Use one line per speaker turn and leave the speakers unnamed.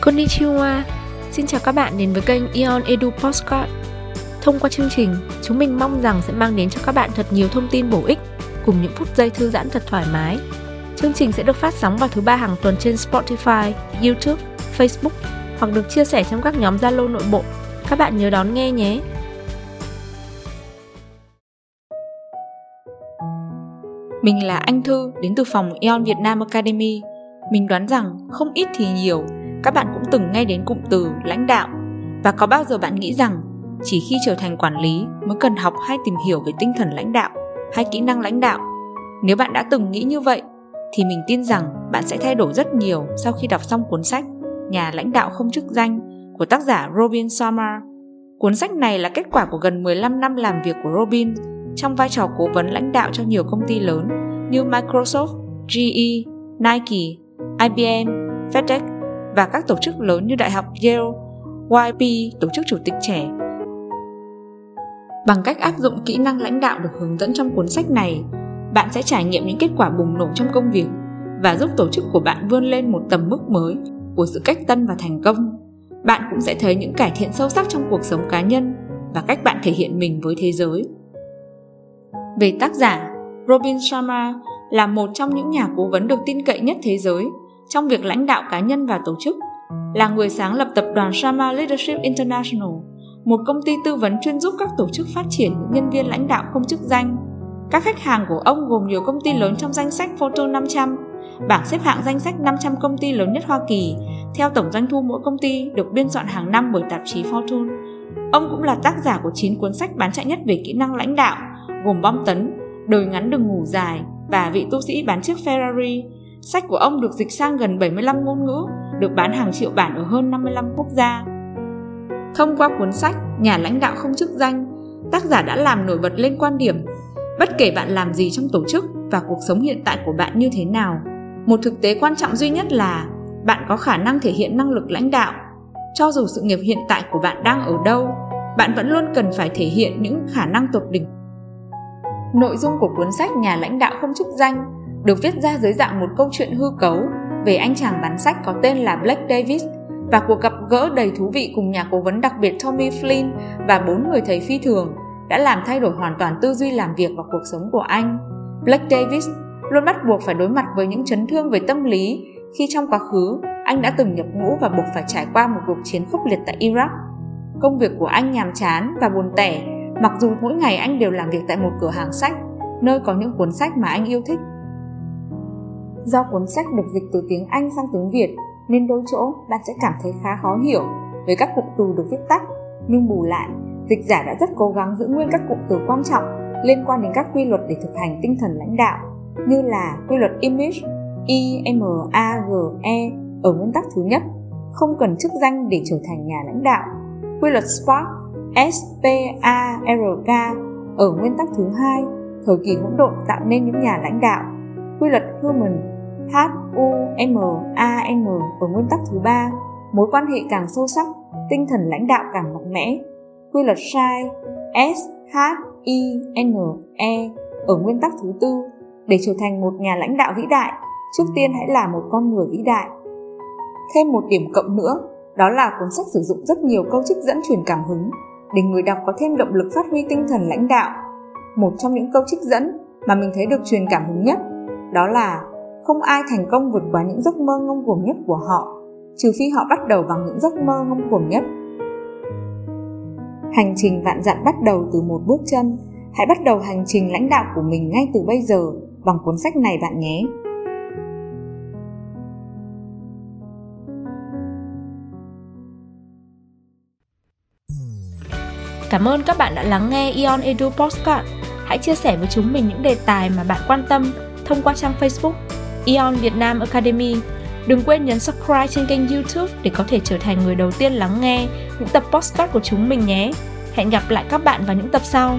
Konnichiwa, xin chào các bạn đến với kênh Ion Edu Postcard. Thông qua chương trình, chúng mình mong rằng sẽ mang đến cho các bạn thật nhiều thông tin bổ ích cùng những phút giây thư giãn thật thoải mái. Chương trình sẽ được phát sóng vào thứ ba hàng tuần trên Spotify, YouTube, Facebook hoặc được chia sẻ trong các nhóm Zalo nội bộ. Các bạn nhớ đón nghe nhé.
Mình là Anh Thư đến từ phòng Eon Việt Nam Academy. Mình đoán rằng không ít thì nhiều, các bạn cũng từng nghe đến cụm từ lãnh đạo. Và có bao giờ bạn nghĩ rằng chỉ khi trở thành quản lý mới cần học hay tìm hiểu về tinh thần lãnh đạo hay kỹ năng lãnh đạo? Nếu bạn đã từng nghĩ như vậy, thì mình tin rằng bạn sẽ thay đổi rất nhiều sau khi đọc xong cuốn sách Nhà lãnh đạo không chức danh của tác giả Robin Sharma. Cuốn sách này là kết quả của gần 15 năm làm việc của Robin trong vai trò cố vấn lãnh đạo cho nhiều công ty lớn như Microsoft, GE, Nike, IBM, FedEx và các tổ chức lớn như Đại học Yale, YP, tổ chức chủ tịch trẻ. Bằng cách áp dụng kỹ năng lãnh đạo được hướng dẫn trong cuốn sách này, bạn sẽ trải nghiệm những kết quả bùng nổ trong công việc và giúp tổ chức của bạn vươn lên một tầm mức mới của sự cách tân và thành công. Bạn cũng sẽ thấy những cải thiện sâu sắc trong cuộc sống cá nhân và cách bạn thể hiện mình với thế giới. Về tác giả, Robin Sharma là một trong những nhà cố vấn được tin cậy nhất thế giới trong việc lãnh đạo cá nhân và tổ chức, là người sáng lập tập đoàn Sharma Leadership International, một công ty tư vấn chuyên giúp các tổ chức phát triển những nhân viên lãnh đạo không chức danh. Các khách hàng của ông gồm nhiều công ty lớn trong danh sách Fortune 500, bảng xếp hạng danh sách 500 công ty lớn nhất Hoa Kỳ, theo tổng doanh thu mỗi công ty được biên soạn hàng năm bởi tạp chí Fortune. Ông cũng là tác giả của 9 cuốn sách bán chạy nhất về kỹ năng lãnh đạo, gồm bom tấn, đời ngắn đừng ngủ dài và vị tu sĩ bán chiếc Ferrari. Sách của ông được dịch sang gần 75 ngôn ngữ, được bán hàng triệu bản ở hơn 55 quốc gia. Thông qua cuốn sách Nhà lãnh đạo không chức danh, tác giả đã làm nổi bật lên quan điểm bất kể bạn làm gì trong tổ chức và cuộc sống hiện tại của bạn như thế nào, một thực tế quan trọng duy nhất là bạn có khả năng thể hiện năng lực lãnh đạo. Cho dù sự nghiệp hiện tại của bạn đang ở đâu, bạn vẫn luôn cần phải thể hiện những khả năng tột đỉnh Nội dung của cuốn sách Nhà lãnh đạo không chức danh được viết ra dưới dạng một câu chuyện hư cấu về anh chàng bán sách có tên là Blake Davis và cuộc gặp gỡ đầy thú vị cùng nhà cố vấn đặc biệt Tommy Flynn và bốn người thầy phi thường đã làm thay đổi hoàn toàn tư duy làm việc và cuộc sống của anh. Blake Davis luôn bắt buộc phải đối mặt với những chấn thương về tâm lý khi trong quá khứ anh đã từng nhập ngũ và buộc phải trải qua một cuộc chiến khốc liệt tại Iraq. Công việc của anh nhàm chán và buồn tẻ, mặc dù mỗi ngày anh đều làm việc tại một cửa hàng sách, nơi có những cuốn sách mà anh yêu thích do cuốn sách được dịch từ tiếng anh sang tiếng việt nên đôi chỗ bạn sẽ cảm thấy khá khó hiểu với các cụm từ được viết tắt nhưng bù lại dịch giả đã rất cố gắng giữ nguyên các cụm từ quan trọng liên quan đến các quy luật để thực hành tinh thần lãnh đạo như là quy luật image I M A G E ở nguyên tắc thứ nhất không cần chức danh để trở thành nhà lãnh đạo quy luật spark s p a r k ở nguyên tắc thứ hai, thời kỳ hỗn độn tạo nên những nhà lãnh đạo. Quy luật Human H U M A N ở nguyên tắc thứ ba, mối quan hệ càng sâu sắc, tinh thần lãnh đạo càng mạnh mẽ. Quy luật Sai s h i n e ở nguyên tắc thứ tư, để trở thành một nhà lãnh đạo vĩ đại, trước tiên hãy là một con người vĩ đại. Thêm một điểm cộng nữa, đó là cuốn sách sử dụng rất nhiều câu trích dẫn truyền cảm hứng để người đọc có thêm động lực phát huy tinh thần lãnh đạo. Một trong những câu trích dẫn mà mình thấy được truyền cảm hứng nhất đó là không ai thành công vượt qua những giấc mơ ngông cuồng nhất của họ, trừ phi họ bắt đầu bằng những giấc mơ ngông cuồng nhất. Hành trình vạn dặn bắt đầu từ một bước chân, hãy bắt đầu hành trình lãnh đạo của mình ngay từ bây giờ bằng cuốn sách này bạn nhé.
Cảm ơn các bạn đã lắng nghe Ion Edu Postcard. Hãy chia sẻ với chúng mình những đề tài mà bạn quan tâm thông qua trang Facebook Ion Việt Nam Academy. Đừng quên nhấn subscribe trên kênh YouTube để có thể trở thành người đầu tiên lắng nghe những tập podcast của chúng mình nhé. Hẹn gặp lại các bạn vào những tập sau.